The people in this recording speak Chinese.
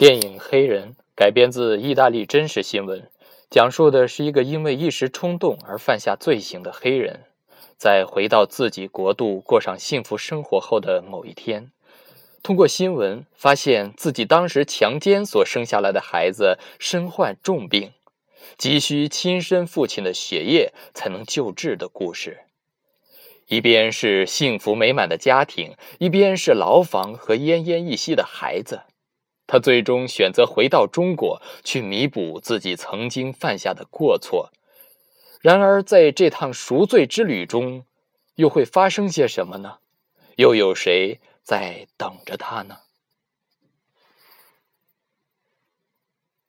电影《黑人》改编自意大利真实新闻，讲述的是一个因为一时冲动而犯下罪行的黑人，在回到自己国度过上幸福生活后的某一天，通过新闻发现自己当时强奸所生下来的孩子身患重病，急需亲生父亲的血液才能救治的故事。一边是幸福美满的家庭，一边是牢房和奄奄一息的孩子。他最终选择回到中国去弥补自己曾经犯下的过错。然而，在这趟赎罪之旅中，又会发生些什么呢？又有谁在等着他呢？